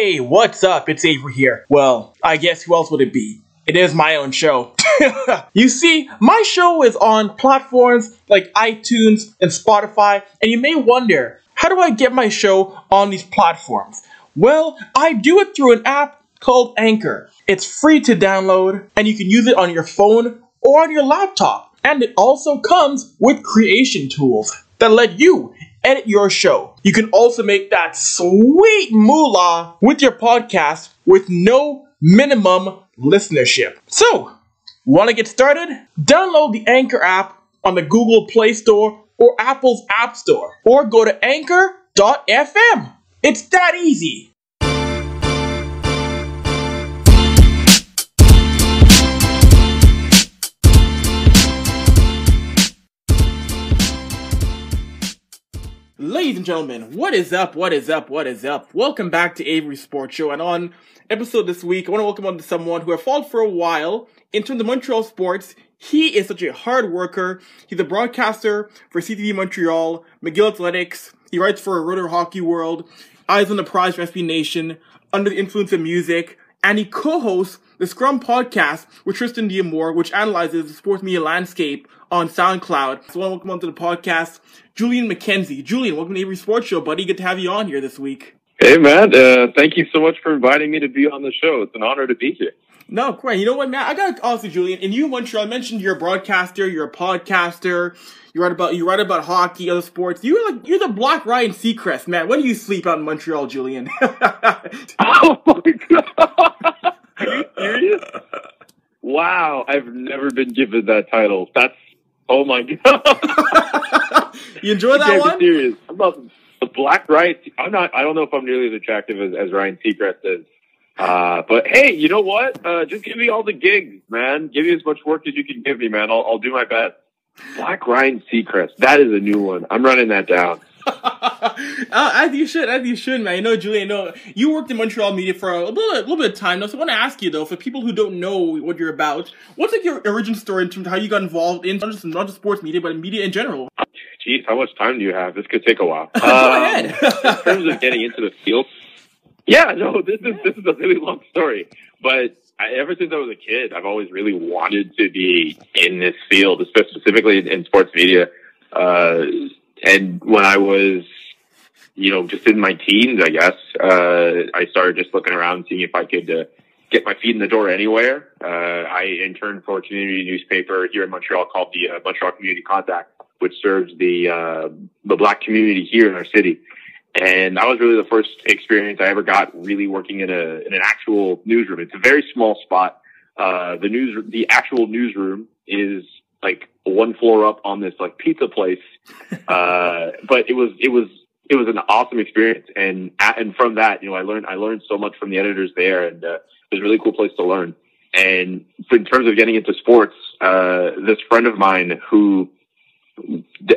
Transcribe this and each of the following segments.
Hey, what's up? It's Avery here. Well, I guess who else would it be? It is my own show. you see, my show is on platforms like iTunes and Spotify, and you may wonder, how do I get my show on these platforms? Well, I do it through an app called Anchor. It's free to download, and you can use it on your phone or on your laptop. And it also comes with creation tools that let you edit your show. You can also make that sweet moolah with your podcast with no minimum listenership. So, want to get started? Download the Anchor app on the Google Play Store or Apple's App Store, or go to anchor.fm. It's that easy. Ladies and gentlemen, what is up? What is up? What is up? Welcome back to Avry Sports Show. And on episode this week, I want to welcome on to someone who have followed for a while in terms of Montreal sports. He is such a hard worker. He's a broadcaster for CTV Montreal, McGill Athletics. He writes for Rotor Hockey World, Eyes on the Prize for SB Nation, Under the Influence of Music, and he co-hosts the Scrum podcast with Tristian D'Amours, which analyzes the sports media landscape on SoundCloud. So I want to welcome onto the podcast Julian McKenzie. Julian, welcome to Avry Sports Show, buddy. Good to have you on here this week. Hey, Matt. Uh, thank you so much for inviting me to be on the show. It's an honor to be here. No, great. You know what, Matt? I got to ask you, Julian. In you, Montreal, I mentioned you're a broadcaster, you're a podcaster, you write about you write about hockey, other sports. You're like you're the Black Ryan Seacrest, man. When do you sleep out in Montreal, Julian? oh my god! Are you serious? Wow, I've never been given that title. That's oh my god. you enjoy that one? Serious. I'm not the Black Ryan. I'm not. I don't know if I'm nearly as attractive as, as Ryan Seacrest is. Uh, but hey, you know what? Uh, just give me all the gigs, man. Give me as much work as you can give me, man. I'll, I'll do my best. Black Ryan Seacrest. That is a new one. I'm running that down. uh, as you should, as you should, man. You know, Julian, know you worked in Montreal media for a little, a little bit of time now. So I want to ask you though, for people who don't know what you're about, what's like your origin story in terms of how you got involved in not just not just sports media, but media in general? Jeez, how much time do you have? This could take a while. Go ahead. in terms of getting into the field, yeah, no, this is this is a really long story, but I, ever since I was a kid, I've always really wanted to be in this field, specifically in, in sports media. Uh, and when I was, you know, just in my teens, I guess, uh, I started just looking around, seeing if I could uh, get my feet in the door anywhere. Uh, I interned for a community newspaper here in Montreal called the uh, Montreal Community Contact, which serves the uh, the black community here in our city. And that was really the first experience I ever got really working in a in an actual newsroom. It's a very small spot. Uh, the news, the actual newsroom is like one floor up on this like pizza place. Uh, but it was it was it was an awesome experience, and and from that, you know, I learned I learned so much from the editors there, and uh, it was a really cool place to learn. And in terms of getting into sports, uh, this friend of mine who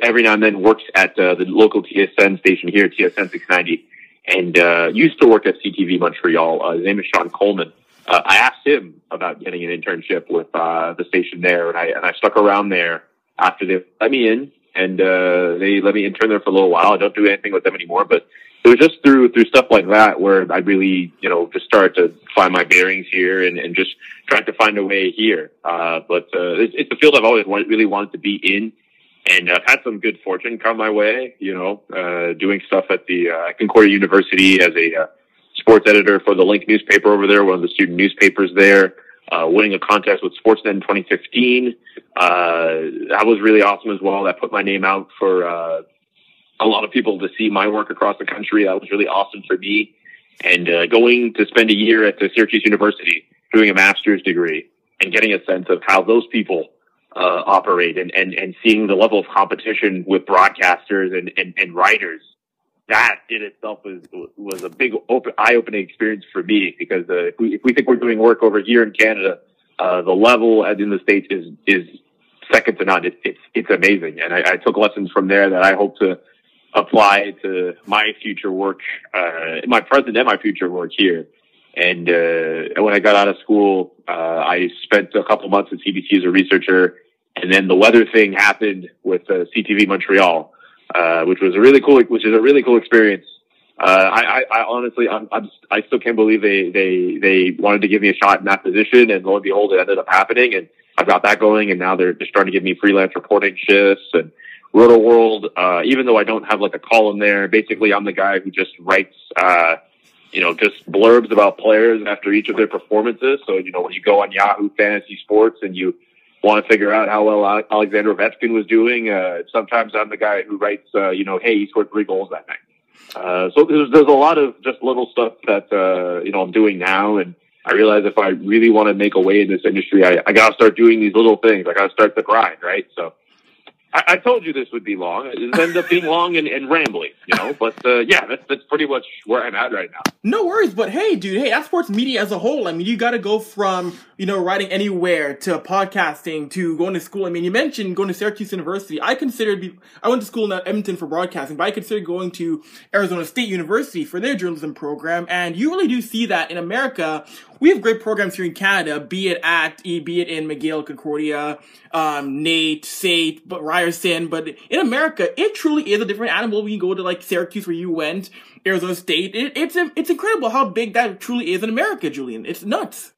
every now and then works at uh, the local TSN station here, TSN 690, and uh, used to work at CTV Montreal. Uh, his name is Sean Coleman. Uh, I asked him about getting an internship with uh, the station there, and I and I stuck around there after they let me in, and uh, they let me intern there for a little while. I don't do anything with them anymore, but it was just through through stuff like that where I really, you know, just started to find my bearings here and, and just tried to find a way here. Uh, but uh, it's, it's a field I've always wanted, really wanted to be in and I've had some good fortune come my way, you know, uh, doing stuff at the uh, Concordia University as a uh, sports editor for the Link newspaper over there, one of the student newspapers there, uh, winning a contest with Sportsnet in 2015. Uh, that was really awesome as well. That put my name out for uh, a lot of people to see my work across the country. That was really awesome for me. And uh, going to spend a year at the Syracuse University doing a master's degree and getting a sense of how those people uh, operate and, and, and seeing the level of competition with broadcasters and, and, and writers, that in itself was, was a big open, eye-opening experience for me because uh, if, we, if we think we're doing work over here in Canada, uh, the level as in the States is, is second to none. It, it's, it's amazing. And I, I took lessons from there that I hope to apply to my future work, uh, my present and my future work here. And uh, when I got out of school, uh, I spent a couple months at CBC as a researcher, and then the weather thing happened with uh, CTV Montreal, uh, which was a really cool, which is a really cool experience. Uh, I, I, I honestly, I'm, I'm, I still can't believe they, they, they wanted to give me a shot in that position, and lo and behold, it ended up happening, and I've got that going, and now they're just starting to give me freelance reporting shifts and Rotoworld. Uh, even though I don't have like a column there, basically I'm the guy who just writes, uh, you know, just blurbs about players after each of their performances. So, you know, when you go on Yahoo Fantasy Sports and you want to figure out how well Alexander Ovechkin was doing, uh, sometimes I'm the guy who writes, uh, you know, hey, he scored three goals that night. Uh, so there's, there's a lot of just little stuff that, uh, you know, I'm doing now. And I realize if I really want to make a way in this industry, I, I got to start doing these little things. I got to start the grind, right? So, I, I, told you this would be long. It ended up being long and, and rambling, you know. But uh, yeah, that's that's pretty much where I'm at right now. No worries, but hey, dude, hey, that's sports media as a whole. I mean, you got to go from you know writing anywhere to podcasting to going to school. I mean, you mentioned going to Syracuse University. I considered I went to school in Edmonton for broadcasting, but I considered going to Arizona State University for their journalism program. And you really do see that in America we have great programs here in Canada, be it at, be it in McGill, Concordia, um, NAIT, SAIT, but Ryerson. But in America, it truly is a different animal when you go to like Syracuse where you went, Arizona State. It, it's, it's incredible how big that truly is in America, Julian. It's nuts.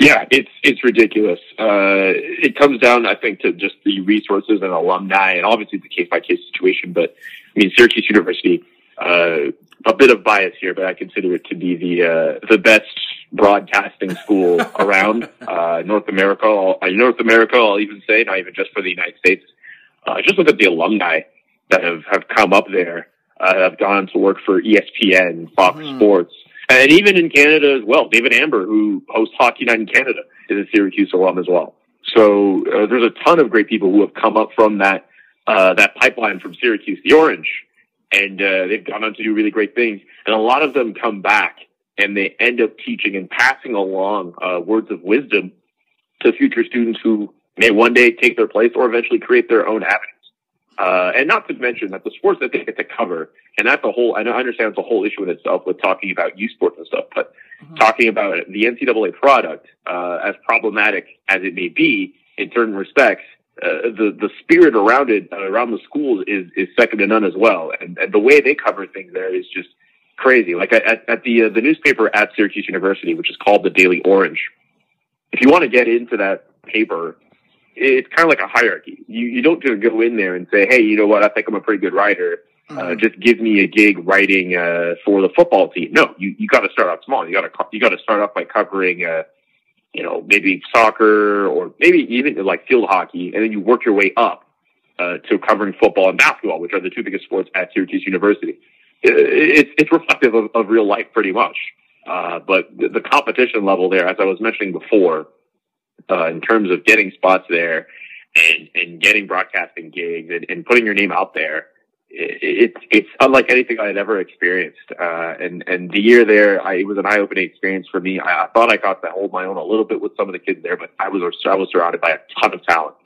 Yeah, it's it's ridiculous. Uh, it comes down, I think, to just the resources and alumni, and obviously the case by case situation. But I mean, Syracuse University, uh, a bit of bias here, but I consider it to be the uh, the best broadcasting school around uh, North America. Uh, North America, I'll even say, not even just for the United States. Uh, just look at the alumni that have, have come up there, uh, have gone to work for ESPN, Fox mm. Sports, and even in Canada as well. David Amber, who hosts Hockey Night in Canada, is a Syracuse alum as well. So uh, there's a ton of great people who have come up from that uh, that pipeline from Syracuse, the Orange, and uh, they've gone on to do really great things. And a lot of them come back and they end up teaching and passing along uh, words of wisdom to future students who may one day take their place or eventually create their own avenues. Uh, and not to mention that the sports that they get to cover, and that's a whole, I understand it's a whole issue in itself with talking about youth sports and stuff, but mm-hmm. talking about the NCAA product, uh, as problematic as it may be in certain respects, uh, the the spirit around it uh, around the schools is is second to none as well, and, and the way they cover things there is just crazy. Like at, at the uh, the newspaper at Syracuse University, which is called the Daily Orange. If you want to get into that paper, it's kind of like a hierarchy. You you don't just go in there and say, hey, you know what? I think I'm a pretty good writer. Uh, mm-hmm. just give me a gig writing uh, for the football team. No, you you got to start out small. You got to you got to start off by covering, uh, you know, maybe soccer or maybe even like field hockey, and then you work your way up uh, to covering football and basketball, which are the two biggest sports at Syracuse University it's it's reflective of, of real life pretty much. Uh, but the, the, competition level there, as I was mentioning before, uh, in terms of getting spots there and, and getting broadcasting gigs and, and putting your name out there, it's it's unlike anything I had ever experienced. Uh, and and the year there, I, it was an eye opening experience for me. I, I thought I got to hold my own a little bit with some of the kids there, but I was I was surrounded by a ton of talent,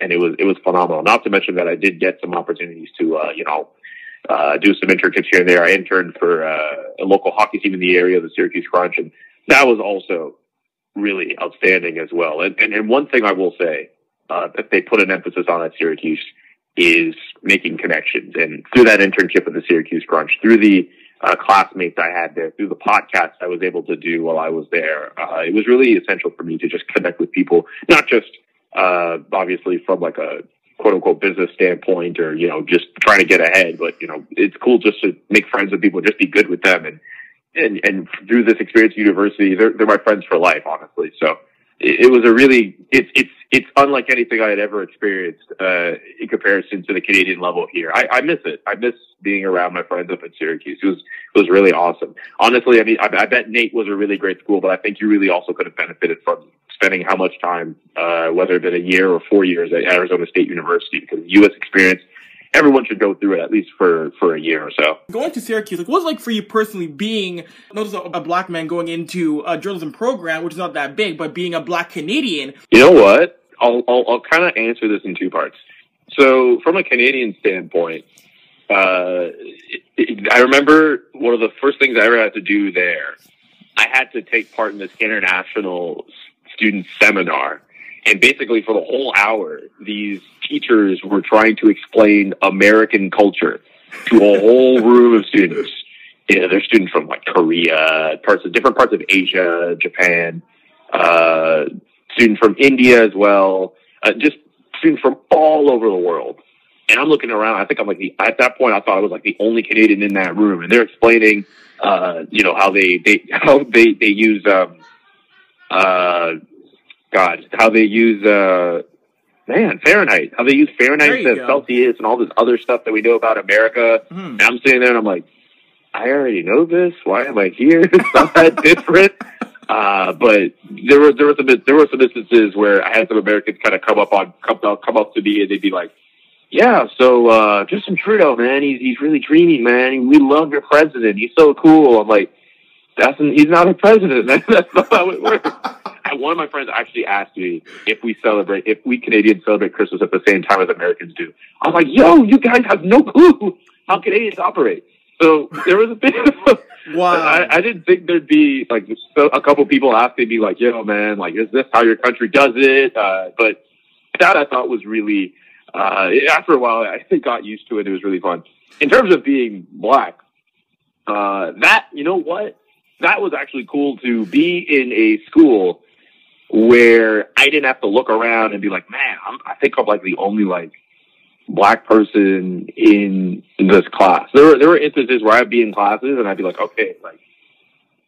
and it was it was phenomenal. Not to mention that I did get some opportunities to uh, you know uh, do some internships here and there. I interned for uh, a local hockey team in the area, the Syracuse Crunch, and that was also really outstanding as well. And, and, and one thing I will say uh, that they put an emphasis on at Syracuse is making connections. And through that internship with the Syracuse Crunch, through the uh, classmates I had there, through the podcast I was able to do while I was there, uh, it was really essential for me to just connect with people, not just uh, obviously from like a quote unquote business standpoint or, you know, just trying to get ahead. But, you know, it's cool just to make friends with people, just be good with them. And, and, and through this experience at university, they're, they're my friends for life, honestly. So it, it was a really, it's, it's, it's unlike anything I had ever experienced, uh, in comparison to the Canadian level here. I, I miss it. I miss being around my friends up in Syracuse. It was, it was really awesome. Honestly, I mean, I, I bet NAIT was a really great school, but I think you really also could have benefited from spending how much time, uh, whether it been a year or four years at Arizona State University, because U.S. experience, everyone should go through it at least for, for a year or so. Going to Syracuse, like, what was it like for you personally being, notice a, a black man going into a journalism program, which is not that big, but being a black Canadian? You know what? I'll, I'll, I'll kind of answer this in two parts. So from a Canadian standpoint, uh, I remember one of the first things I ever had to do there. I had to take part in this international student seminar. And basically, for the whole hour, these teachers were trying to explain American culture to a whole room of students. you know, there's students from like Korea, parts of different parts of Asia, Japan, uh, students from India as well, uh, just students from all over the world. And I'm looking around. I think I'm like the at that point I thought I was like the only Canadian in that room, and they're explaining, uh, you know, how they they how they they use um, uh, God, how they use uh, man Fahrenheit, how they use Fahrenheit to Celsius and all this other stuff that we know about America. Mm-hmm. And I'm sitting there and I'm like, I already know this. Why am I here? It's not that different. Uh, but there were there were some there were some instances where I had some Americans kind of come up on come up come up to me and they'd be like, "Yeah, so uh, Justin Trudeau, man, he's he's really dreamy, man. We love your president. He's so cool." I'm like, "That's he's not a president. That's not how it works." and one of my friends actually asked me if we celebrate if we Canadians celebrate Christmas at the same time as Americans do. I was like, "Yo, you guys have no clue how Canadians operate." So there was a bit of a, wow. I, I didn't think there'd be like so, a couple people asking me like, "Yo, man, like, is this how your country does it?" Uh, but that I thought was really. Uh, after a while, I think got used to it. It was really fun. In terms of being black, uh, that you know what, that was actually cool to be in a school where I didn't have to look around and be like, man, I'm, I think I'm like the only like black person in this class. There were there were instances where I'd be in classes and I'd be like, okay, like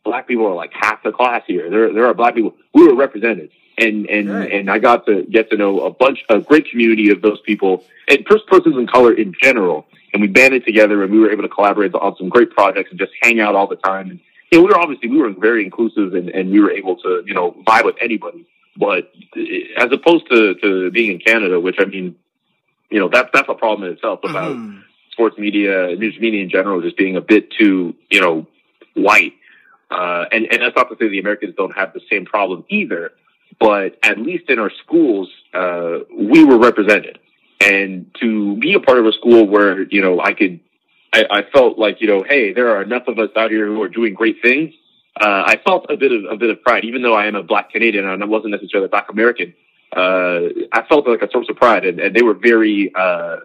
black people are like half the class here. There there are black people. We were represented. And and right. and I got to get to know a bunch a great community of those people and first persons in color in general. And we banded together and we were able to collaborate on some great projects and just hang out all the time. And you know, we were obviously we were very inclusive and, and we were able to, you know, vibe with anybody. But as opposed to, to being in Canada, which I mean, you know, that's that's a problem in itself about mm-hmm. sports media, news media in general, just being a bit too, you know, white. Uh, and, and that's not to say the Americans don't have the same problem either, but at least in our schools, uh, we were represented. And to be a part of a school where, you know, I could, I, I felt like, you know, hey, there are enough of us out here who are doing great things. Uh, I felt a bit of, a bit of pride, even though I am a black Canadian and I wasn't necessarily a black American uh, I felt like a source of pride, and, and they were very. Uh,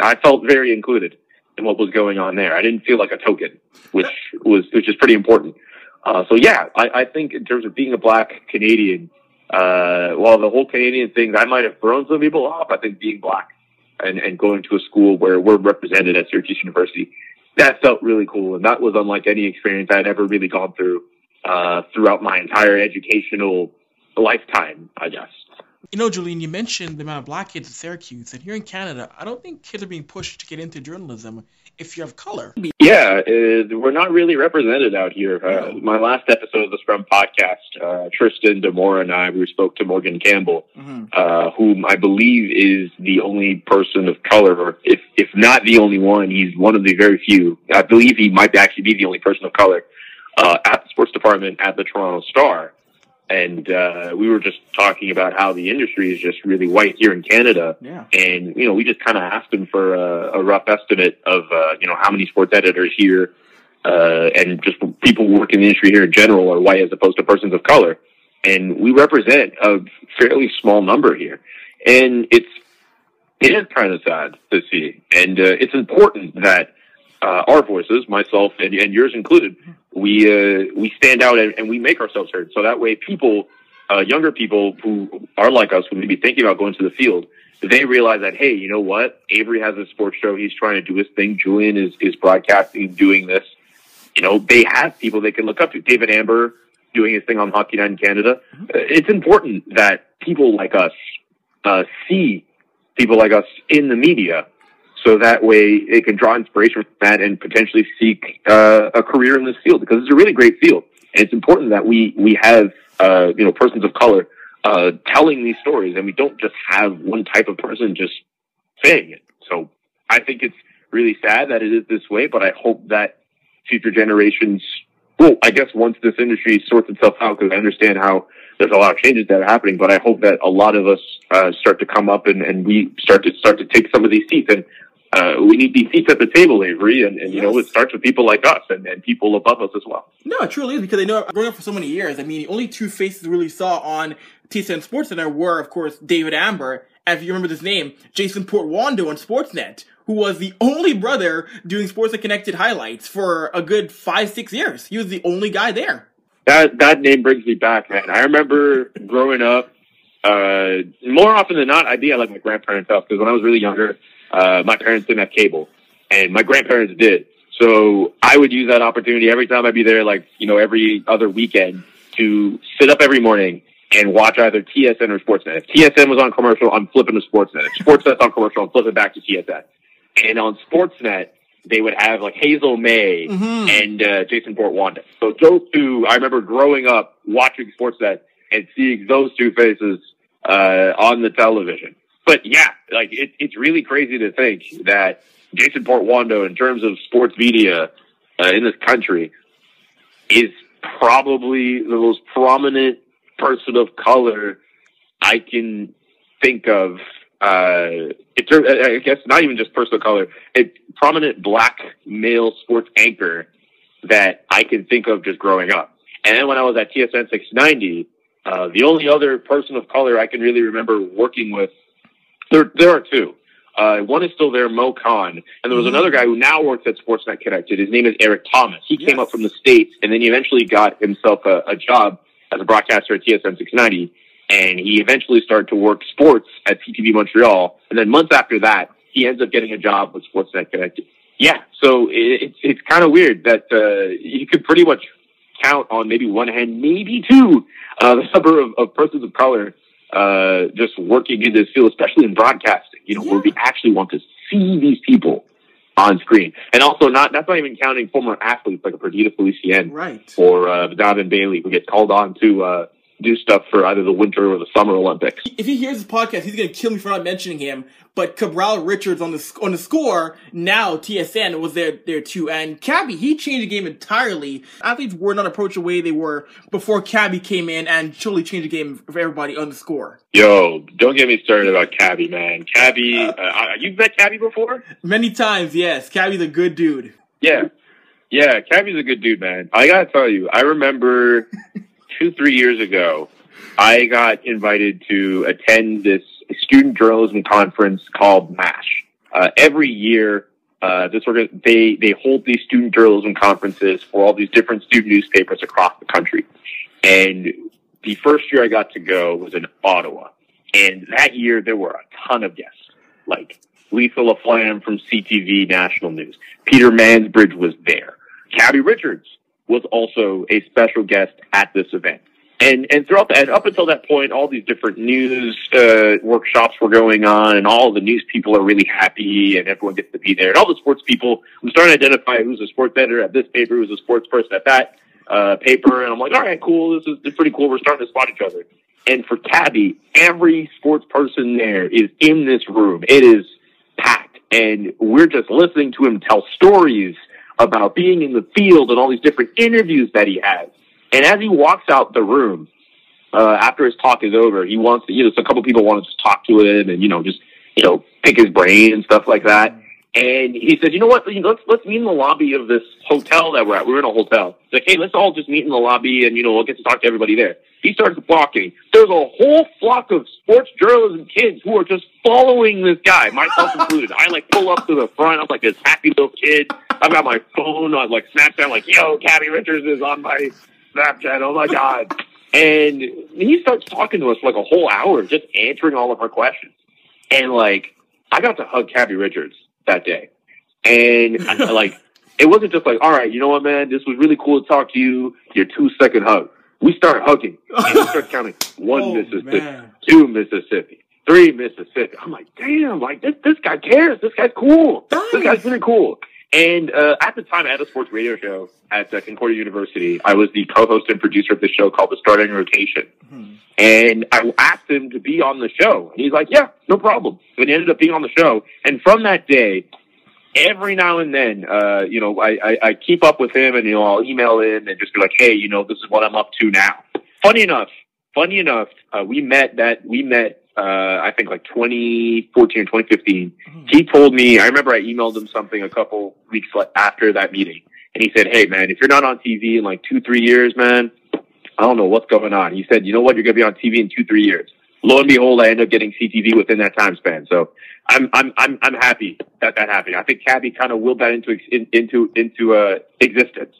I felt very included in what was going on there. I didn't feel like a token, which was which is pretty important. Uh, so yeah, I, I think in terms of being a black Canadian, uh, while the whole Canadian thing I might have thrown some people off, I think being black and, and going to a school where we're represented at Syracuse University, that felt really cool, and that was unlike any experience I'd ever really gone through uh, throughout my entire educational lifetime, I guess. You know, Julian, you mentioned the amount of black kids at Syracuse, and here in Canada, I don't think kids are being pushed to get into journalism if you have color. Yeah, uh, we're not really represented out here. Uh, my last episode of the Scrum podcast, uh, Tristian D'Amours and I, we spoke to Morgan Campbell, mm-hmm. Uh, whom I believe is the only person of color, or if if not the only one, he's one of the very few. I believe he might actually be the only person of color uh, at the sports department at the Toronto Star and uh, we were just talking about how the industry is just really white here in Canada. Yeah. And you know, we just kind of asked him for a, a rough estimate of uh, you know how many sports editors here uh, and just people working in the industry here in general are white as opposed to persons of color. And we represent a fairly small number here, and it's it is kind of sad to see. And uh, it's important that uh, our voices, myself and, and yours included, we uh, we stand out and, and, we make ourselves heard. So that way, people, uh, younger people who are like us, who may be thinking about going to the field, they realize that hey, you know what? Avery has a sports show. He's trying to do his thing. Julian is is broadcasting, doing this. You know, they have people they can look up to. David Amber doing his thing on Hockey Night in Canada. Uh, it's important that people like us uh, see people like us in the media so that way they can draw inspiration from that and potentially seek uh, a career in this field because it's a really great field. And it's important that we we have uh, you know persons of color uh, telling these stories, and we don't just have one type of person just saying it. So I think it's really sad that it is this way, but I hope that future generations. Well, I guess once this industry sorts itself out, because I understand how there's a lot of changes that are happening, but I hope that a lot of us uh, start to come up and, and we start to start to take some of these seats. And uh, we need these seats at the table, Avery, and, and you yes. know it starts with people like us and, and people above us as well. No, it truly is because I know growing up for so many years. I mean, the only two faces we really saw on TSN Sports Center were, of course, David Amber. If you remember this name, Jason Portuondo on Sportsnet, who was the only brother doing Sportsnet Connected highlights for a good five, six years. He was the only guy there. That that name brings me back, man. I remember growing up. Uh, more often than not, I'd be at like my grandparents' house because when I was really younger, uh, my parents didn't have cable, and my grandparents did. So I would use that opportunity every time I'd be there, like you know, every other weekend, to sit up every morning and watch either TSN or Sportsnet. If TSN was on commercial, I'm flipping to Sportsnet. If Sportsnet's on commercial, I'm flipping back to TSN. And on Sportsnet, they would have like Hazel Mae Mhm. and uh, Jason Portuondo. So those two, I remember growing up watching Sportsnet and seeing those two faces uh, on the television. But yeah, like it, it's really crazy to think that Jason Portwando, in terms of sports media uh, in this country, is probably the most prominent person of color I can think of. Uh, it's, I guess not even just person of color, a prominent black male sports anchor that I can think of just growing up. And then when I was at TSN 690, uh, the only other person of color I can really remember working with, there, there are two. Uh, one is still there, Mo Khan, and there was Mhm. another guy who now works at Sportsnet Connected. His name is Eric Thomas. He came up from the States, and then he eventually got himself a, a job as a broadcaster at TSN 690, and he eventually started to work sports at CTV Montreal. And then months after that, he ends up getting a job with Sportsnet Connected. Yeah, so it, it's it's kind of weird that uh, you could pretty much count on maybe one hand, maybe two, uh, the number of, of persons of color uh, just working in this field, especially in broadcasting. You know, where we actually want to see these people on screen, and also not that's not even counting former athletes like a Perdita Felicien Right. or uh, Donovan Bailey who get called on to uh, do stuff for either the Winter or the Summer Olympics. If he hears this podcast, he's gonna kill me for not mentioning him. But Cabral Richards on the on the score now TSN was there there too, and Cabbie he changed the game entirely. Athletes were not approached the way they were before Cabbie came in and totally changed the game for everybody on the score. Yo, don't get me started about Cabbie, man. Cabbie, uh, uh, you've met Cabbie before? Many times, yes, Cabbie's a good dude. Yeah. Yeah, Cabbie's a good dude, man. I gotta tell you, I remember two, three years ago, I got invited to attend this student journalism conference called NASH. Uh, every year, uh, this organ- they, they hold these student journalism conferences for all these different student newspapers across the country. And the first year I got to go was in Ottawa. And that year there were a ton of guests, like Lisa LaFlamme from CTV National News. Peter Mansbridge was there. Cabbie Richards was also a special guest at this event. And and throughout and up until that point, all these different news uh, workshops were going on, and all the news people are really happy, and everyone gets to be there. And all the sports people, I'm starting to identify who's a sports editor at this paper, who's a sports person at that uh, paper, and I'm like, all right, cool, this is, this is pretty cool. We're starting to spot each other. And for Cabbie, every sports person there is in this room. It is packed, and we're just listening to him tell stories about being in the field and all these different interviews that he has. And as he walks out the room, uh, after his talk is over, he wants to, you know, so a couple people want to just talk to him and, you know, just, you know, pick his brain and stuff like that. And he said, you know what, let's, let's meet in the lobby of this hotel that we're at. We're in a hotel. He's like, hey, let's all just meet in the lobby and, you know, we'll get to talk to everybody there. He starts walking. There's a whole flock of sports journalism kids who are just following this guy, myself included. I like pull up to the front. I'm like this happy little kid. I've got my phone on like Snapchat. I'm like, yo, Cabbie Richards is on my Snapchat. Oh my God. And he starts talking to us for like a whole hour, just answering all of our questions. And like, I got to hug Cabbie Richards that day. And I, like, it wasn't just like, all right, you know what, man, this was really cool to talk to you. Your two second hug. We start hugging and we start counting one Oh, Mississippi, man. two Mississippi, three Mississippi. I'm like, damn, like this, this guy cares. This guy's cool. This guy's really cool. And uh, at the time, I had a sports radio show at uh, Concordia University. I was the co-host and producer of the show called The Starting Rotation. Hmm. And I asked him to be on the show. And he's like, yeah, no problem. And he ended up being on the show. And from that day, every now and then, uh, you know, I, I, I keep up with him and, you know, I'll email him and just be like, hey, you know, this is what I'm up to now. Funny enough, funny enough, uh, we met that, we met, uh, I think like 2014 or 2015. He told me, I remember I emailed him something a couple weeks after that meeting. And he said, hey, man, if you're not on TV in like two, three years, man, I don't know what's going on. He said, you know what? You're going to be on TV in two, three years. lo and behold, I end up getting CTV within that time span. So I'm I'm I'm I'm happy that that happened. I think Cabbie kind of willed that into in, into into uh, existence.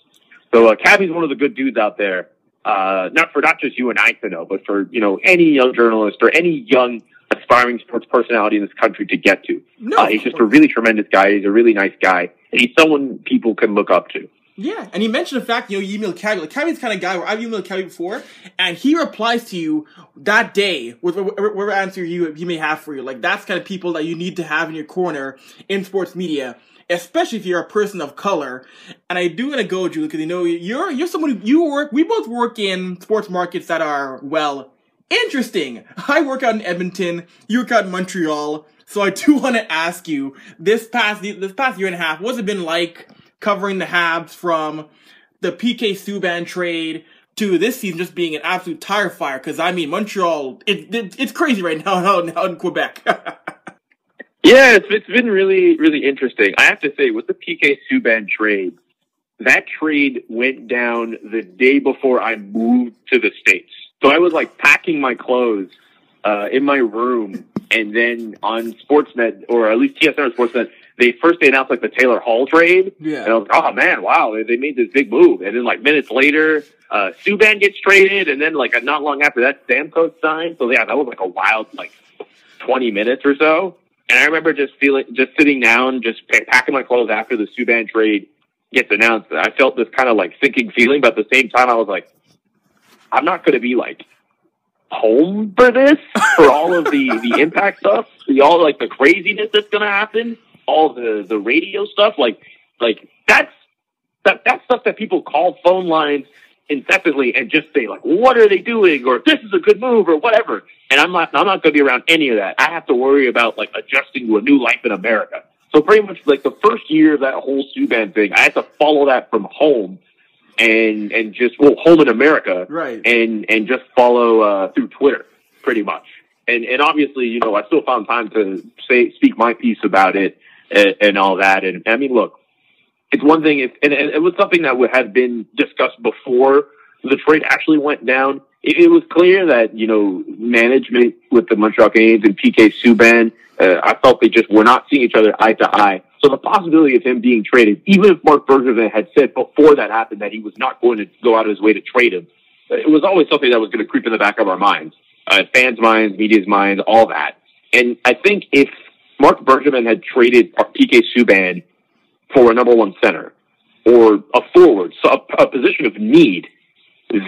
So uh, Cabbie's one of the good dudes out there. Uh, not for not just you and I to know, but for you know any young journalist or any young aspiring sports personality in this country to get to. No, uh, he's just a really tremendous guy. He's a really nice guy, and he's someone people can look up to. Yeah, and he mentioned the fact, you know, you emailed Cabbie. Like, Cabbie's the kind of guy where I've emailed Cabbie before, and he replies to you that day with whatever answer you he may have for you. Like, that's kind of people that you need to have in your corner in sports media, especially if you're a person of color. And I do want to go, Julie, because you know you're you're someone who you work. We both work in sports markets that are well interesting. I work out in Edmonton. You work out in Montreal. So I do want to ask you this past this past year and a half, what's it been like? covering the Habs from the PK Subban trade to this season just being an absolute tire fire. Because I mean, Montreal, it, it, it's crazy right now, now in Quebec. Yeah, it's, it's been really, really interesting. I have to say, with the PK Subban trade, that trade went down the day before I moved to the States. So I was like packing my clothes uh, in my room, and then on Sportsnet, or at least TSN or Sportsnet, they first they announced like the Taylor Hall trade. Yeah. And I was like, oh man, wow, they made this big move. And then like minutes later, uh, Subban gets traded, and then like not long after that, Stamkos signed. So yeah, that was like a wild like twenty minutes or so. And I remember just feeling, just sitting down, just packing my clothes after the Subban trade gets announced. I felt this kind of like sinking feeling, but at the same time, I was like, I'm not going to be like home for this for all of the the impact stuff, the all like the craziness that's going to happen all the the radio stuff, like like that's that that's stuff that people call phone lines incessantly and just say like, what are they doing, or this is a good move, or whatever. And I'm not I'm not going to be around any of that. I have to worry about like adjusting to a new life in America. So pretty much like the first year of that whole Subban thing, I had to follow that from home and and just well home in America, right? And and just follow uh, through Twitter, pretty much. And and obviously, you know, I still found time to say speak my piece about it and, and all that. And I mean, look, it's one thing if, and, and it was something that had been discussed before the trade actually went down. It, it was clear that, you know, management with the Montreal Canadiens and PK Subban, uh, I felt they just were not seeing each other eye to eye. So the possibility of him being traded, even if Marc Bergevin had said before that happened that he was not going to go out of his way to trade him, it was always something that was going to creep in the back of our minds, uh, fans' minds, media's minds, all that. And I think if Marc Bergevin had traded PK Subban for a number one center or a forward, so a, a position of need,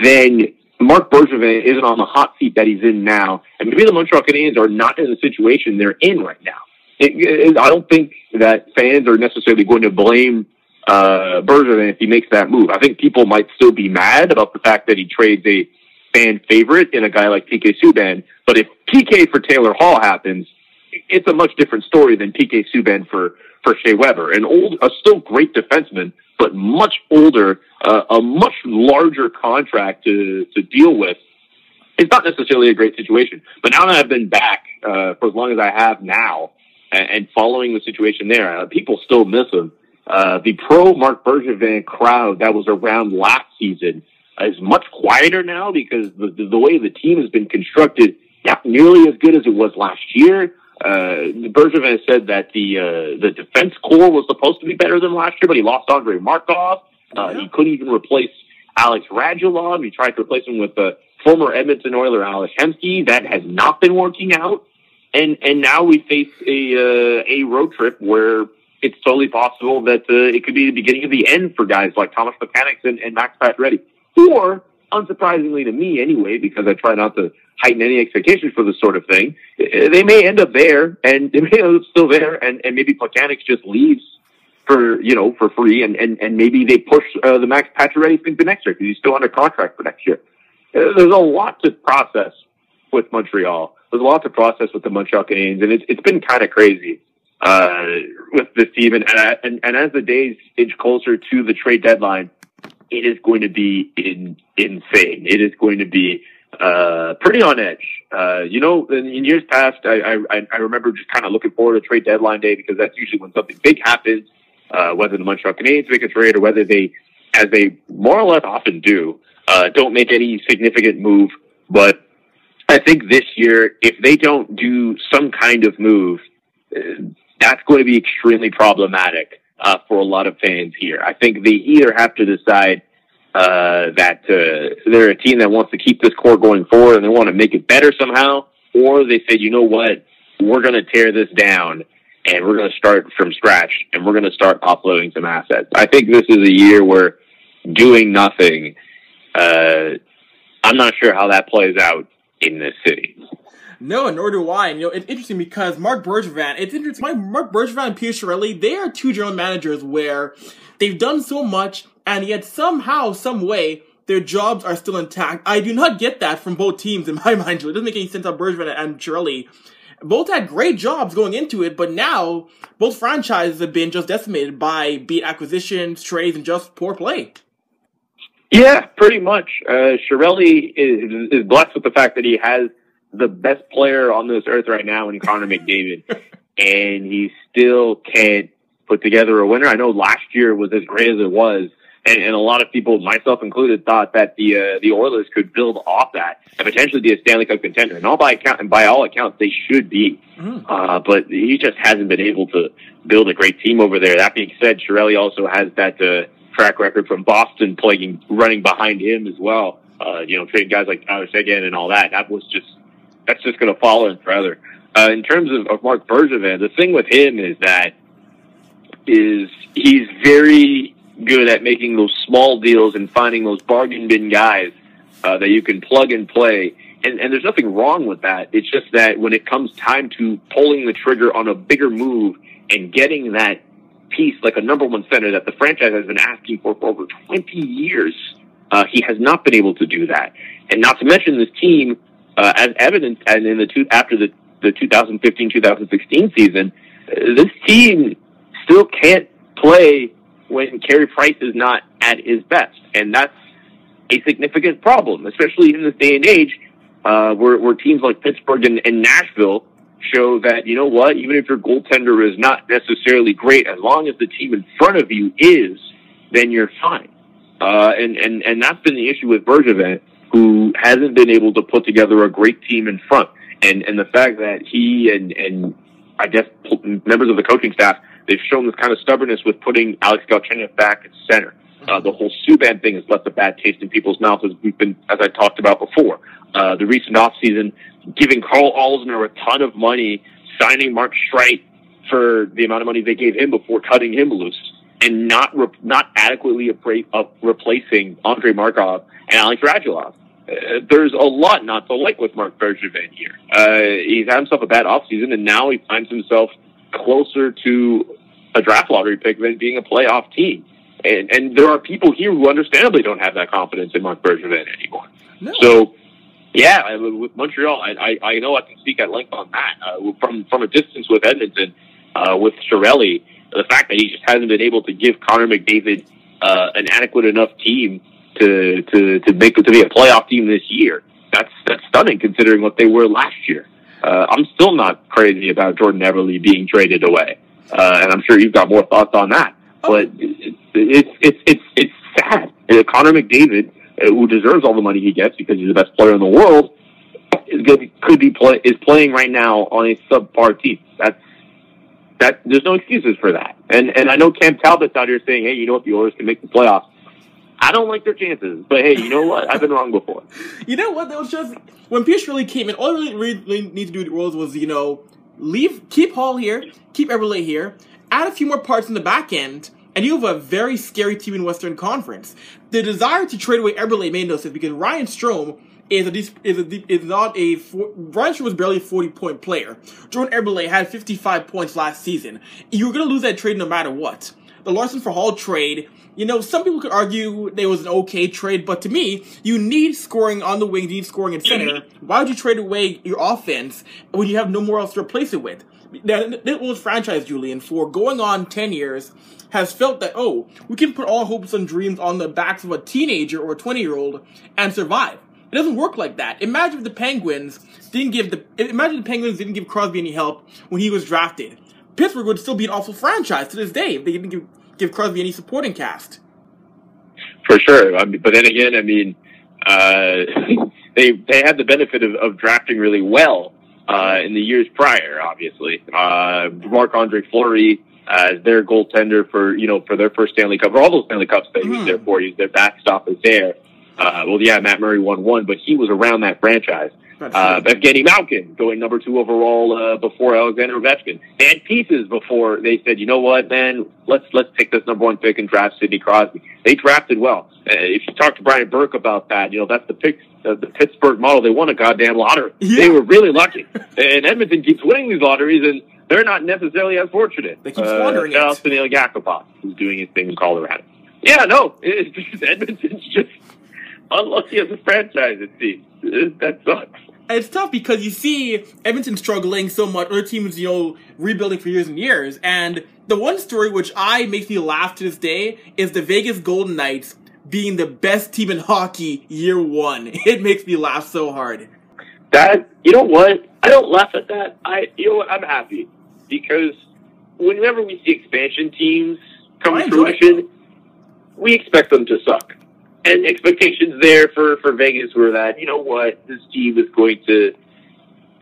then Marc Bergevin isn't on the hot seat that he's in now, and maybe the Montreal Canadiens are not in the situation they're in right now. It, it, I don't think that fans are necessarily going to blame uh, Bergevin if he makes that move. I think people might still be mad about the fact that he trades a fan favorite in a guy like PK Subban, but if PK for Taylor Hall happens, it's a much different story than PK Subban for for Shea Weber, an old, a still great defenseman, but much older, uh, a much larger contract to to deal with. It's not necessarily a great situation. But now that I've been back uh, for as long as I have now, and, and following the situation there, uh, people still miss him. Uh, the pro Marc Bergevin crowd that was around last season is much quieter now because the, the way the team has been constructed, not nearly as good as it was last year. Uh, Bergevin said that the uh, the defense core was supposed to be better than last year, but he lost Andre Markov. Uh, yeah. He couldn't even replace Alex Radulov. He tried to replace him with the former Edmonton Oiler Alex Hemsky. That has not been working out. And and now we face a uh, a road trip where it's totally possible that uh, it could be the beginning of the end for guys like Tomas Plekanec and, and Max Pacioretty. Or, unsurprisingly to me anyway, because I try not to heighten any expectations for this sort of thing. They may end up there, and they may end up still there, and, and maybe Plekanec just leaves for you know for free, and and, and maybe they push uh, the Max Pacioretty thing to next year because he's still under contract for next year. Uh, there's a lot to process with Montreal. There's a lot to process with the Montreal Canadiens, and it's it's been kind of crazy uh, with this team. And, and and as the days inch closer to the trade deadline, it is going to be in, insane. It is going to be uh, pretty on edge. Uh, you know, in, in years past, I, I, I remember just kind of looking forward to trade deadline day because that's usually when something big happens, uh, whether the Montreal Canadiens make a trade or whether they, as they more or less often do, uh, don't make any significant move. But I think this year, if they don't do some kind of move, uh, that's going to be extremely problematic uh, for a lot of fans here. I think they either have to decide uh, that uh, they're a team that wants to keep this core going forward and they want to make it better somehow, or they say, you know what, we're going to tear this down and we're going to start from scratch and we're going to start offloading some assets. I think this is a year where doing nothing, uh, I'm not sure how that plays out in this city. No, nor do I. And, you know, it's interesting because Marc Bergevin, it's interesting. My Marc Bergevin and Pierre Chiarelli, they are two general managers where they've done so much, and yet somehow, some way, their jobs are still intact. I do not get that from both teams in my mind. It doesn't make any sense how Bergevin and Chiarelli both had great jobs going into it, but now both franchises have been just decimated by beat acquisitions, trades, and just poor play. Yeah, pretty much. Uh, Chiarelli is, is blessed with the fact that he has the best player on this earth right now in Connor McDavid, and he still can't put together a winner. I know last year was as great as it was, and, and a lot of people, myself included, thought that the uh, the Oilers could build off that and potentially be a Stanley Cup contender. And all by account, and by all accounts, they should be. Mm. Uh, but he just hasn't been able to build a great team over there. That being said, Chiarelli also has that. Uh, track record from Boston playing running behind him as well. Uh, you know, trading guys like Tyler Seguin and all that. That was just that's just going to follow him forever. Uh, in terms of, of Marc Bergevin, the thing with him is that is he's very good at making those small deals and finding those bargain bin guys uh, that you can plug and play. And, and there's nothing wrong with that. It's just that when it comes time to pulling the trigger on a bigger move and getting that piece like a number one center that the franchise has been asking for for over 20 years. Uh, he has not been able to do that. And not to mention this team, uh, as evidenced and in the two, after the, the 2015-2016 season, uh, this team still can't play when Carey Price is not at his best. And that's a significant problem, especially in this day and age, uh, where, where teams like Pittsburgh and, and Nashville show that, you know what, even if your goaltender is not necessarily great, as long as the team in front of you is, then you're fine. Uh, and, and, and that's been the issue with Bergevin, who hasn't been able to put together a great team in front. And, and the fact that he and, and I guess members of the coaching staff, they've shown this kind of stubbornness with putting Alex Galchenyuk back at center. Uh, the whole Subban thing has left a bad taste in people's mouths, as we've been, as I talked about before. Uh, the recent offseason giving Carl Alzner a ton of money, signing Mark Streit for the amount of money they gave him before cutting him loose, and not re- not adequately uh, replacing Andrei Markov and Alex Radulov. Uh, there's a lot not to like with Marc Bergevin here. Uh, he's had himself a bad offseason, and now he finds himself closer to a draft lottery pick than being a playoff team. And, and there are people here who understandably don't have that confidence in Marc Bergevin anymore. No. So yeah, with Montreal, I, I, I know I can speak at length on that. Uh, from from a distance with Edmonton, uh, with Chiarelli, the fact that he just hasn't been able to give Connor McDavid uh, an adequate enough team to to to make it to be a playoff team this year. That's that's stunning considering what they were last year. Uh, I'm still not crazy about Jordan Eberle being traded away, uh, and I'm sure you've got more thoughts on that. Oh. But it's it's it's it's, it's sad. Uh, Connor McDavid uh, who deserves all the money he gets because he's the best player in the world, is good, could be play, is playing right now on a subpar team. That's that. There's no excuses for that. And and I know Cam Talbot's out here saying, hey, you know what, the Oilers can make the playoffs. I don't like their chances, but hey, you know what? I've been wrong before. you know what? That was just when Pierce really came in. All I really, really need to do with the Oilers was, you know, leave, keep Hall here, keep Eberle here, add a few more parts in the back end, and you have a very scary team in Western Conference. The desire to trade away Eberle made no sense because Ryan Strome is a is a is not a Ryan Strome was barely a forty point player. Jordan Eberle had fifty five points last season. You're to lose that trade no matter what. The Larsson for Hall trade, you know, some people could argue it was an okay trade, but to me, you need scoring on the wing, you need scoring in center. Mm-hmm. Why would you trade away your offense when you have no more else to replace it with? That was franchise, Julian, for going on 10 years, has felt that, oh, we can put all hopes and dreams on the backs of a teenager or a 20 year old and survive. It doesn't work like that. Imagine if the Penguins didn't give the, imagine the Penguins didn't give Crosby any help when he was drafted. Pittsburgh would still be an awful franchise to this day if they didn't give, give Crosby any supporting cast. For sure. I mean, but then again, I mean, uh, they they had the benefit of, of drafting really well uh, in the years prior. Obviously, uh, Marc Andre Fleury as their goaltender for you know for their first Stanley Cup or all those Stanley Cups they was there for. He's their backstop is there. Uh, well, yeah, Matt Murray won one, but he was around that franchise. Uh, Evgeny Malkin going number two overall uh, before Alexander Ovechkin. They had pieces before they said, you know what, man, let's let's take this number one pick and draft Sidney Crosby. They drafted well. Uh, if you talk to Brian Burke about that, you know that's the pick, uh, the Pittsburgh model. They won a goddamn lottery. Yeah. They were really lucky, and Edmonton keeps winning these lotteries, and they're not necessarily as fortunate. They keep squandering uh, it. Yakupov, who's doing his thing in Colorado. Yeah, no, it's just Edmonton's just unlucky as a franchise. It seems that sucks. it's tough because you see Edmonton struggling so much, other teams, you know, rebuilding for years and years. And the one story which I makes me laugh to this day is the Vegas Golden Knights being the best team in hockey year one. It makes me laugh so hard. That you know what? I don't laugh at that. I you know what? I'm happy because whenever we see expansion teams come to it. fruition, we expect them to suck. And expectations there for for Vegas were that you know what this team is going to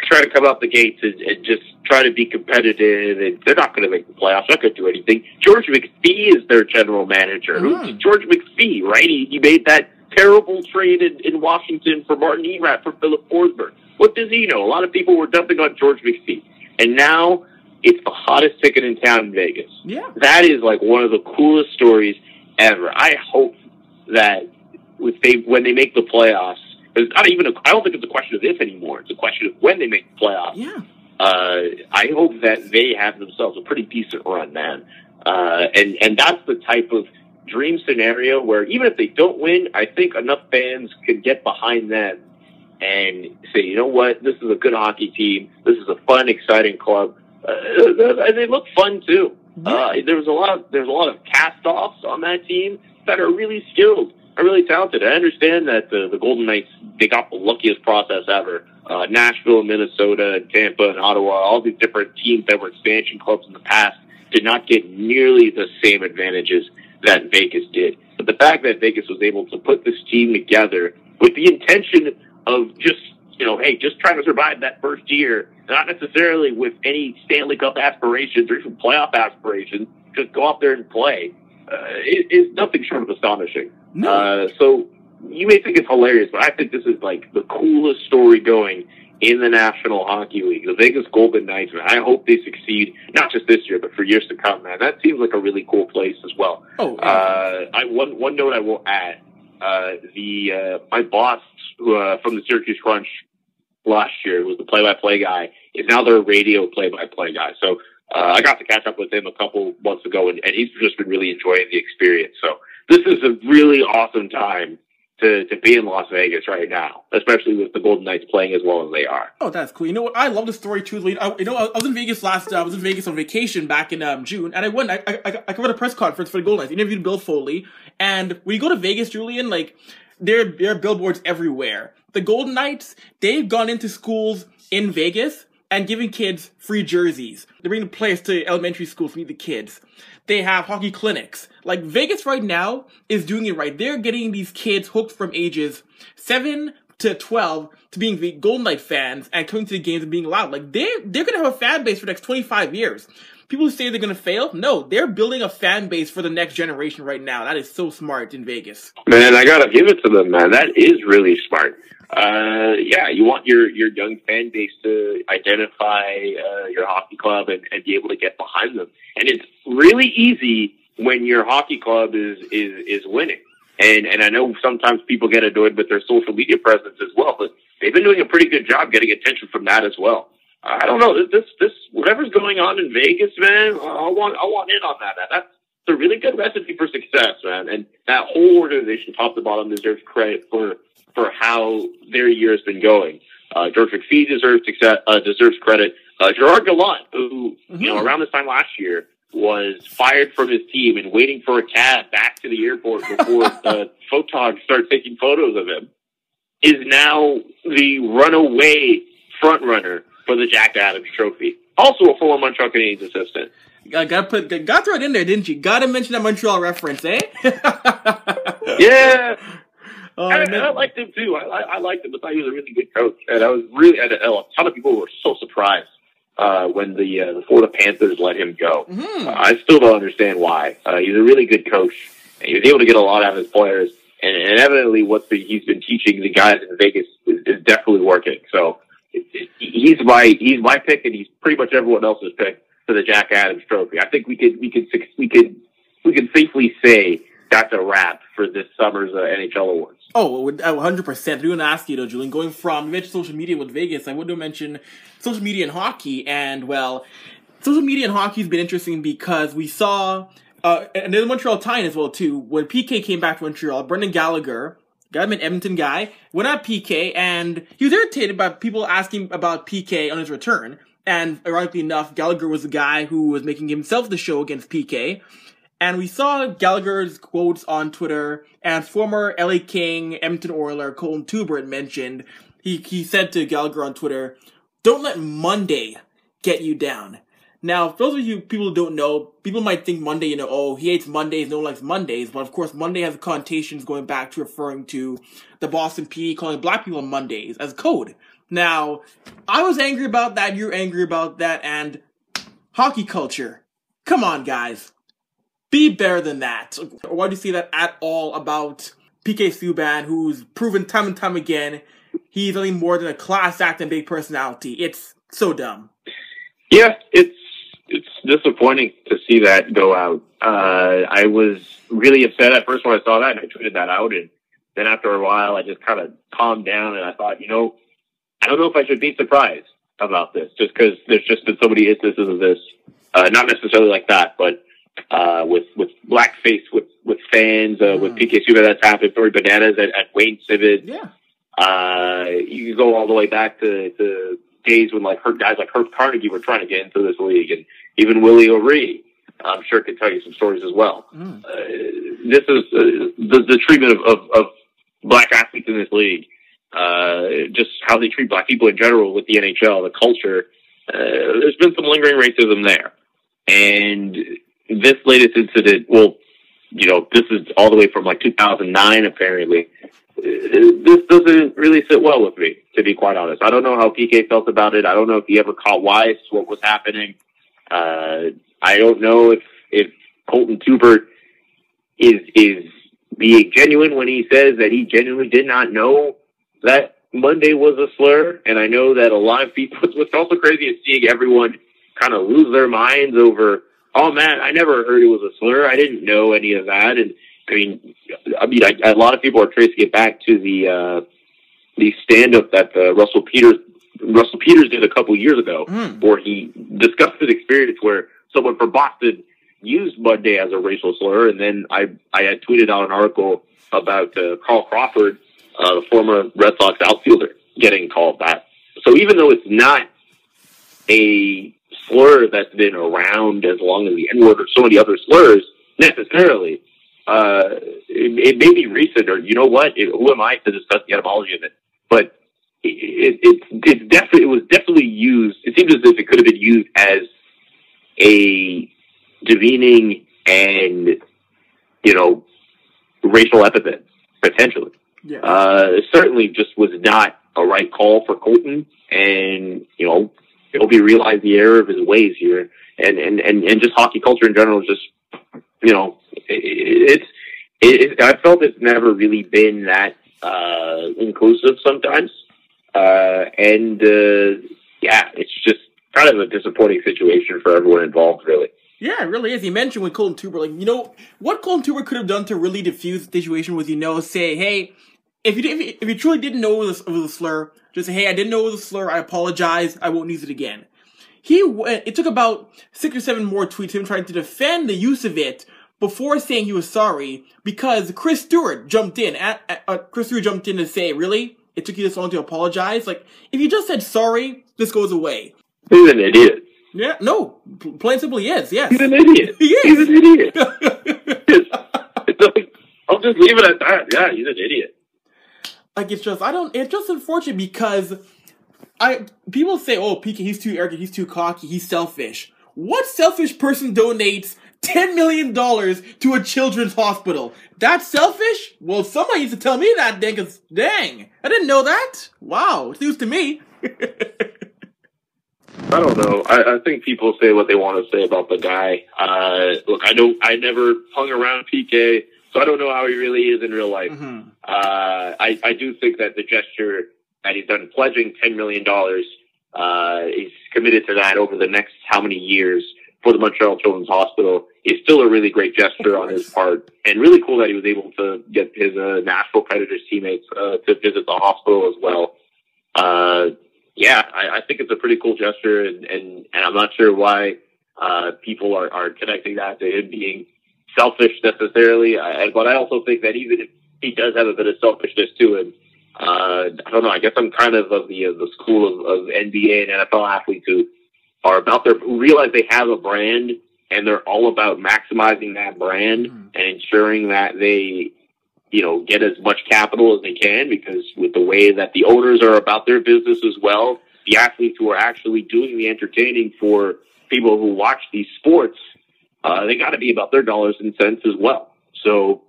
try to come out the gates and, and just try to be competitive, and they're not going to make the playoffs. Not going to do anything. George McPhee is their general manager. Who's Mhm. George McPhee? Right? He, he made that terrible trade in, in Washington for Martin Erat for Filip Forsberg. What does he know? A lot of people were dumping on George McPhee, and now it's the hottest ticket in town in Vegas. Yeah. That is like one of the coolest stories ever. I hope that if they when they make the playoffs, it's not even a, I don't think it's a question of if anymore. It's a question of when they make the playoffs. Yeah. Uh, I hope that they have themselves a pretty decent run, man. Uh, and and that's the type of dream scenario where even if they don't win, I think enough fans could get behind them and say, you know what, this is a good hockey team. This is a fun, exciting club. Uh, they look fun too. Uh, there was a lot of there's a lot of cast-offs on that team that are really skilled, are really talented. I understand that the the Golden Knights they got the luckiest process ever. Uh, Nashville, Minnesota, and Tampa, and Ottawa, all these different teams that were expansion clubs in the past did not get nearly the same advantages that Vegas did. But the fact that Vegas was able to put this team together with the intention of just you know, hey, just trying to survive that first year, not necessarily with any Stanley Cup aspirations or even playoff aspirations. Just go out there and play. Uh, it is nothing short of astonishing. No. Uh, so you may think it's hilarious, but I think this is like the coolest story going in the National Hockey League. The Vegas Golden Knights, man. I hope they succeed, not just this year, but for years to come, man. That seems like a really cool place as well. oh, yeah. Uh, I one one note I will add: uh, the uh, my boss who, uh, from the Syracuse Crunch last year was the play-by-play guy. Is now their radio play-by-play guy. So uh, I got to catch up with him a couple months ago, and, and he's just been really enjoying the experience. So this is a really awesome time to to be in Las Vegas right now, especially with the Golden Knights playing as well as they are. Oh, that's cool. You know what? I love the story too. I, you know, I was in Vegas last. Uh, I was in Vegas on vacation back in um, June, and I went. I, I, I covered a press conference for the Golden Knights. Interviewed Bill Foley, and when you go to Vegas, Julian, like there, there are billboards everywhere. The Golden Knights, they've gone into schools in Vegas and giving kids free jerseys. They're bringing players to elementary schools to meet the kids. They have hockey clinics. Like Vegas right now is doing it right. They're getting these kids hooked from ages seven to 12 to being the Golden Knight fans and coming to the games and being loud. Like they they're gonna have a fan base for the next 25 years. People who say they're gonna fail, no, they're building a fan base for the next generation right now. That is so smart in Vegas. Man, I gotta give it to them, man. That is really smart. Uh, yeah, you want your your young fan base to identify uh, your hockey club and, and be able to get behind them. And it's really easy when your hockey club is is is winning. And and I know sometimes people get annoyed with their social media presence as well, but they've been doing a pretty good job getting attention from that as well. I don't know this this whatever's going on in Vegas, man. I want I want in on that. That's a really good recipe for success, man. And that whole organization, top to bottom, deserves credit for for how their year has been going. Uh, George McPhee deserves success, uh, deserves credit. Uh, Gerard Gallant, who you know around this time last year was fired from his team and waiting for a cab back to the airport before the photogs start taking photos of him, is now the runaway front runner for the Jack Adams Trophy. Also a former Montreal Canadiens assistant. Uh, gotta put, gotta throw it in there, didn't you? Gotta mention that Montreal reference, eh? Yeah. Uh, and, and, I liked him too. I, I, I liked him. I thought he was a really good coach, and I was really. And a ton of people were so surprised uh, when the uh, the Florida Panthers let him go. Mm-hmm. Uh, I still don't understand why. Uh, he's a really good coach. And he was able to get a lot out of his players, and, and evidently, what the, he's been teaching the guys in Vegas is, is definitely working. So it, it, he's my he's my pick, and he's pretty much everyone else's pick for the Jack Adams Trophy. I think we could we could we could we could safely say that's a wrap for this summer's uh, NHL awards. Oh, 100%. I'm going to ask you though, Julian, going from, you mentioned social media with Vegas, I want to mention social media and hockey, and well, social media and hockey has been interesting because we saw, uh, and then the Montreal Tie as well too, when PK came back to Montreal, Brendan Gallagher, guy, an Edmonton guy, went at PK, and he was irritated by people asking about PK on his return. And ironically enough, Gallagher was the guy who was making himself the show against PK. And we saw Gallagher's quotes on Twitter, and former LA King, Edmonton Oiler, Colten Teubert mentioned, he, he said to Gallagher on Twitter, don't let Monday get you down. Now, for those of you people who don't know, people might think Monday, you know, oh, he hates Mondays, no one likes Mondays, but of course Monday has connotations going back to referring to the Boston PD calling black people Mondays as code. Now, I was angry about that, you're angry about that, and hockey culture. Come on, guys be better than that. Why do you see that at all about PK Subban, who's proven time and time again he's nothing more than a class act and big personality? It's so dumb. Yeah, it's it's disappointing to see that go out. Uh, I was really upset at first when I saw that, and I tweeted that out, and then after a while, I just kind of calmed down, and I thought, you know, I don't know if I should be surprised about this, just because there's just been so many instances of this. Uh, not necessarily like that, but uh, with with blackface with with fans, uh, mm. with PK Subban that's happened, Tori Bananas at, at Wayne Simmonds. Yeah. Uh, you can go all the way back to, to days when like guys like Herb Carnegie were trying to get into this league, and even Willie O'Ree. I'm sure could tell you some stories as well. Mm. Uh, this is uh, the, the treatment of, of, of black athletes in this league. Uh, just how they treat black people in general with the NHL, the culture. Uh, there's been some lingering racism there. And this latest incident, well, you know, this is all the way from like 2009, apparently. This doesn't really sit well with me, to be quite honest. I don't know how PK felt about it. I don't know if he ever caught wise what was happening. Uh, I don't know if, if Colten Teubert is, is being genuine when he says that he genuinely did not know that Monday was a slur. And I know that a lot of people, what's also crazy is seeing everyone kind of lose their minds over oh man, I never heard it was a slur. I didn't know any of that. And I mean, I mean, I, a lot of people are tracing it back to the uh, the stand up that uh, Russell Peters Russell Peters did a couple years ago, mm. where he discussed his experience where someone from Boston used Monday as a racial slur, and then I I had tweeted out an article about uh, Carl Crawford, uh, the former Red Sox outfielder, getting called that. So even though it's not a slur that's been around as long as the N word or so many other slurs necessarily. Uh, it, it may be recent, or you know what? It, who am I to discuss the etymology of it? But it, it, it's definitely it was definitely used. It seems as if it could have been used as a demeaning and you know racial epithet potentially. Yeah. Uh, certainly, just was not a right call for Colten, and you know Obi realized the error of his ways here, and and and, and just hockey culture in general is just you know it, it's it, I felt it's never really been that uh, inclusive sometimes, uh, and uh, yeah, it's just kind of a disappointing situation for everyone involved, really. Yeah, it really is. You mentioned with Colten Teubert, like you know what Colten Teubert could have done to really diffuse the situation was you know say, hey, if you if you, if you truly didn't know it was, it was a slur, just say, hey, I didn't know it was a slur. I apologize. I won't use it again. He went, it took about six or seven more tweets him trying to defend the use of it before saying he was sorry because Chris Stewart jumped in. At, at, uh, Chris Stewart jumped in to say, really? It took you this long to apologize? Like, if you just said sorry, this goes away. He's an idiot. Yeah, no, plain and simply yes, yes. He's an idiot. he is. He's an idiot. I'll just leave it at that. Yeah, he's an idiot. Like it's just I don't it's just unfortunate because I people say, oh PK he's too arrogant, he's too cocky, he's selfish. What selfish person donates $10 million to a children's hospital. That's selfish? Well, somebody needs to tell me that, dang, cause dang, I didn't know that. Wow, it's news to me. I don't know. I, I think people say what they want to say about the guy. Uh, look, I don't. I never hung around PK, so I don't know how he really is in real life. Mhm. Uh, I, I do think that the gesture that he's done, pledging ten million dollars, uh, he's committed to that over the next how many years for the Montreal Children's Hospital, is still a really great gesture on his part, and really cool that he was able to get his uh, Nashville Predators teammates uh, to visit the hospital as well. Uh, yeah, I, I think it's a pretty cool gesture, and and, and I'm not sure why uh, people are, are connecting that to him being selfish necessarily. I, but I also think that even if he does have a bit of selfishness to him, uh, I don't know. I guess I'm kind of of the of the school of, of NBA and NFL athletes who are about their who realize they have a brand and they're all about maximizing that brand Mhm. and ensuring that they you know get as much capital as they can because with the way that the owners are about their business as well the athletes who are actually doing the entertaining for people who watch these sports uh, they got to be about their dollars and cents as well so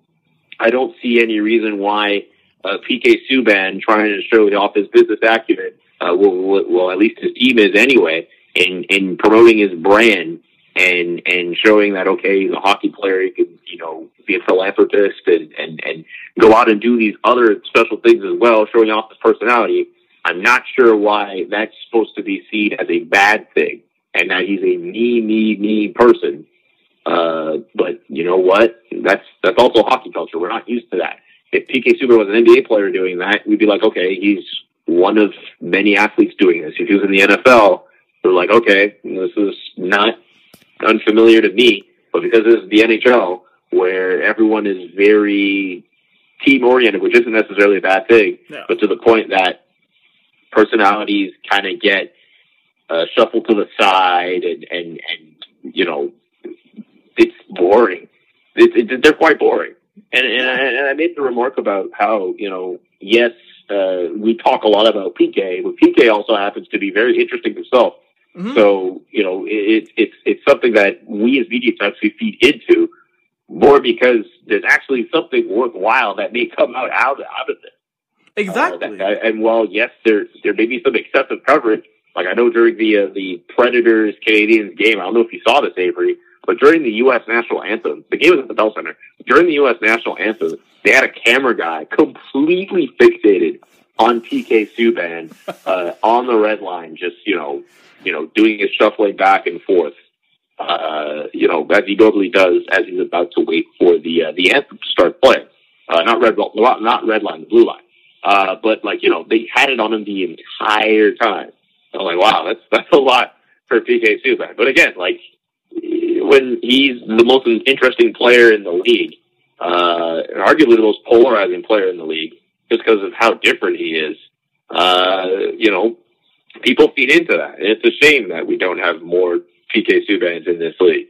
i don't see any reason why uh, pk subban trying to show off his business acumen uh, well, well, at least his team is anyway in in promoting his brand and and showing that okay, he's a hockey player, he can you know be a philanthropist and and and go out and do these other special things as well, showing off his personality. I'm not sure why that's supposed to be seen as a bad thing, and that he's a me me me person. Uh, but you know what? That's that's also hockey culture. We're not used to that. If PK Subban was an NBA player doing that, we'd be like, okay, he's one of many athletes doing this. If he was in the NFL, we're like, okay, this is not unfamiliar to me, but because this is the NHL, where everyone is very team oriented, which isn't necessarily a bad thing, but to the point that personalities kind of get uh, shuffled to the side, and and and you know, it's boring. It, it, they're quite boring. And and I, and I made the remark about how you know, yes, uh, we talk a lot about PK, but PK also happens to be very interesting himself. Mhm. So you know, it, it's it's something that we as media types we feed into more because there's actually something worthwhile that may come out out, out of it. exactly. Uh, that- and while yes, there there may be some excessive coverage, like I know during the uh, the Predators Canadiens game, I don't know if you saw this, Avry, but during the U.S. national anthem, the game was at the Bell Center. During the U.S. national anthem, they had a camera guy completely fixated on PK Subban uh, on the red line, just you know, you know, doing his shuffling back and forth. Uh, you know, as he normally does as he's about to wait for the uh, the anthem to start playing. Uh, not red, not not red line, the blue line. Uh, but like you know, they had it on him the entire time. I'm like, wow, that's that's a lot for PK Subban. But again, like when he's the most interesting player in the league, uh, and arguably the most polarizing player in the league, just because of how different he is. Uh, you know, people feed into that, and it's a shame that we don't have more PK Subbans in this league.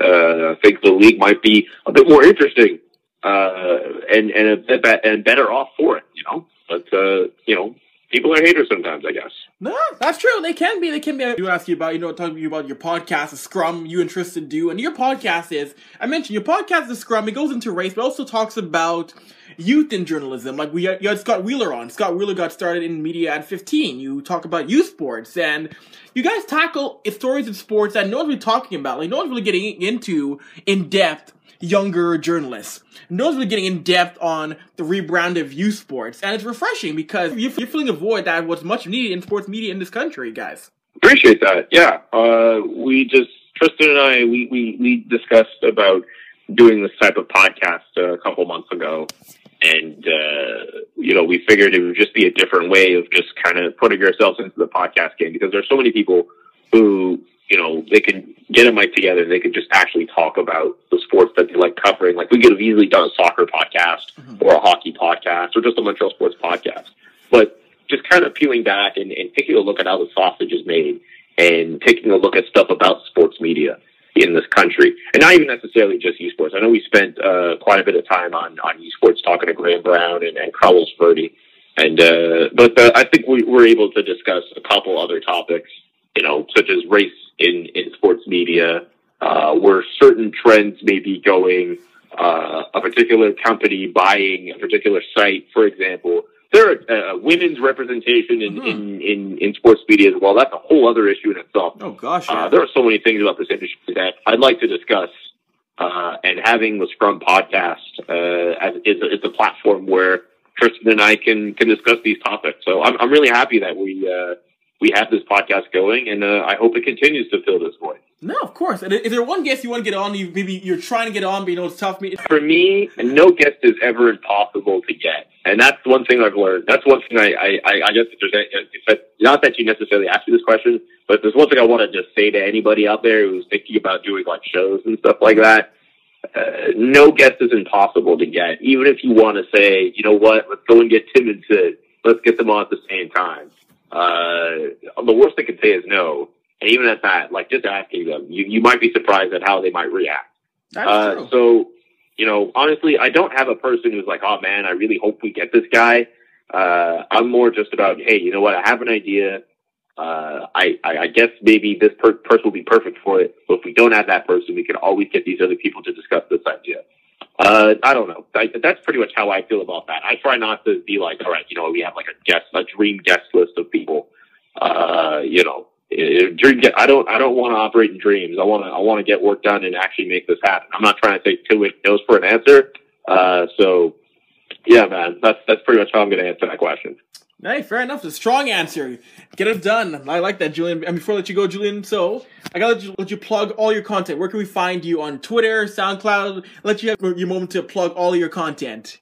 Uh, I think the league might be a bit more interesting uh, and and a bit be- and better off for it, you know. But uh, you know, people are haters sometimes, I guess. No, that's true. They can be. They can be. I do ask you about, you know, talking to you about your podcast, the Scrum you and Tristian do, and your podcast is. I mentioned your podcast is Scrum. It goes into race, but also talks about youth in journalism. Like we had, you had Scott Wheeler on. Scott Wheeler got started in media at 15. You talk about youth sports, and you guys tackle stories in sports that no one's really talking about. Like no one's really getting into in depth younger journalists. No one's really getting in depth on the rebrand of youth sports, and it's refreshing because you're, you're filling a void that was much needed in sports media in this country, guys. Appreciate that. Yeah, uh, we just Tristian and I we, we we discussed about doing this type of podcast a couple months ago, and uh, you know we figured it would just be a different way of just kind of putting ourselves into the podcast game because there's so many people who you know they could get a mic together and they could just actually talk about the sports that they like covering. Like we could have easily done a soccer podcast or a hockey podcast or just a Montreal sports podcast, but just kind of peeling back and, and taking a look at how the sausage is made and taking a look at stuff about sports media in this country, and not even necessarily just esports. I know we spent uh, quite a bit of time on on esports talking to Graham Brown and, and Carlos Furty, and uh, but uh, I think we were able to discuss a couple other topics, you know, such as race in in sports media, uh, where certain trends may be going, uh, a particular company buying a particular site, for example. There are uh, women's representation in, Mhm. in, in, in sports media as well. That's a whole other issue in itself. Oh gosh, Uh, yeah. there are so many things about this industry that I'd like to discuss. Uh, and having the Scrum podcast uh, is, a, is a platform where Tristian and I can can discuss these topics. So I'm I'm really happy that we uh, we have this podcast going, and uh, I hope it continues to fill this void. no, of course. And is there one guest you want to get on? You maybe you're trying to get on, but you know it's tough. Me, For me, no guest is ever impossible to get, and that's one thing I've learned. That's one thing I I, I I guess if there's a- if it, not that you necessarily asked me this question, but there's one thing I want to just say to anybody out there who's thinking about doing like shows and stuff like that. Uh, no guest is impossible to get. Even if you want to say, you know what, let's go and get Tim and Sid. Let's get them on at the same time. Uh, the worst they could say is no. And even at that, like just asking them, you, you might be surprised at how they might react. that's Uh, true. so, you know, honestly, I don't have a person who's like, oh man, I really hope we get this guy. Uh, I'm more just about, hey, you know what? I have an idea. Uh, I, I, I guess maybe this per- person will be perfect for it. But if we don't have that person, we can always get these other people to discuss this idea. Uh, I don't know. I, that's pretty much how I feel about that. I try not to be like, all right, you know, we have like a guest, a dream guest list of people. Uh, you know, eh, dream. Get, I don't. I don't want to operate in dreams. I want to. I want to get work done and actually make this happen. I'm not trying to take two no's for an answer. Uh, so, yeah, man, that's that's pretty much how I'm going to answer that question. Hey, fair enough. A strong answer. Get it done. I like that, Julian. And before I let you go, Julian, so I gotta let you, let you plug all your content. Where can we find you on Twitter, SoundCloud? Let you have your moment to plug all your content.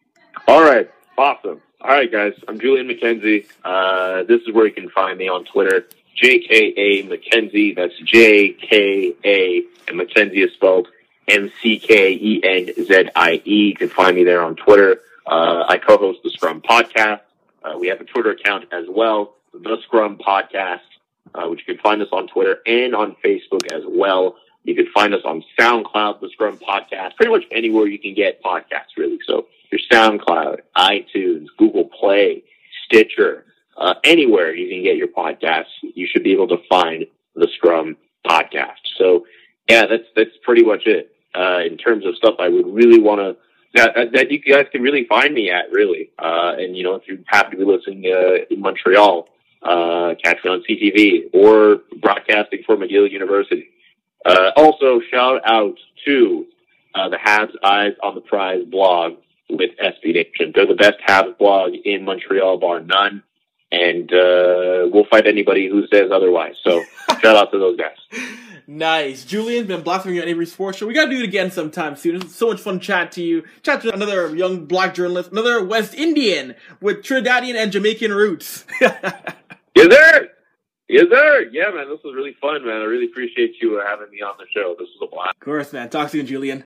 All right, awesome. All right, guys, I'm Julian McKenzie. Uh, this is where you can find me on Twitter, JKA McKenzie. That's J K A, and McKenzie is spelled M C K E N Z I E. You can find me there on Twitter. Uh, I co-host the Scrum podcast. Uh, we have a Twitter account as well, the Scrum Podcast, uh, which you can find us on Twitter and on Facebook as well. You can find us on SoundCloud, the Scrum Podcast, pretty much anywhere you can get podcasts, really. So your SoundCloud, iTunes, Google Play, Stitcher, uh, anywhere you can get your podcasts, you should be able to find the Scrum Podcast. So yeah, that's that's pretty much it uh, in terms of stuff I would really want to that, that that you guys can really find me at really. Uh, and you know, if you happen to be listening uh, in Montreal, uh, catch me on CTV or broadcasting for McGill University. Uh, also, shout out to uh, the Habs Eyes on the Prize blog with SB Nation. They're the best Habs blog in Montreal, bar none. And uh, we'll fight anybody who says otherwise. So, shout out to those guys. Nice. Julian's been blasting you on Avry Sports Show. We gotta do it again sometime soon. It's so much fun chat to you. Chat to another young black journalist, another West Indian with Trinidadian and Jamaican roots. Yes, sir. Yes, sir. Yeah, man, this was really fun, man. I really appreciate you uh, having me on the show. This was a blast. of course, man. Talk soon, Julian.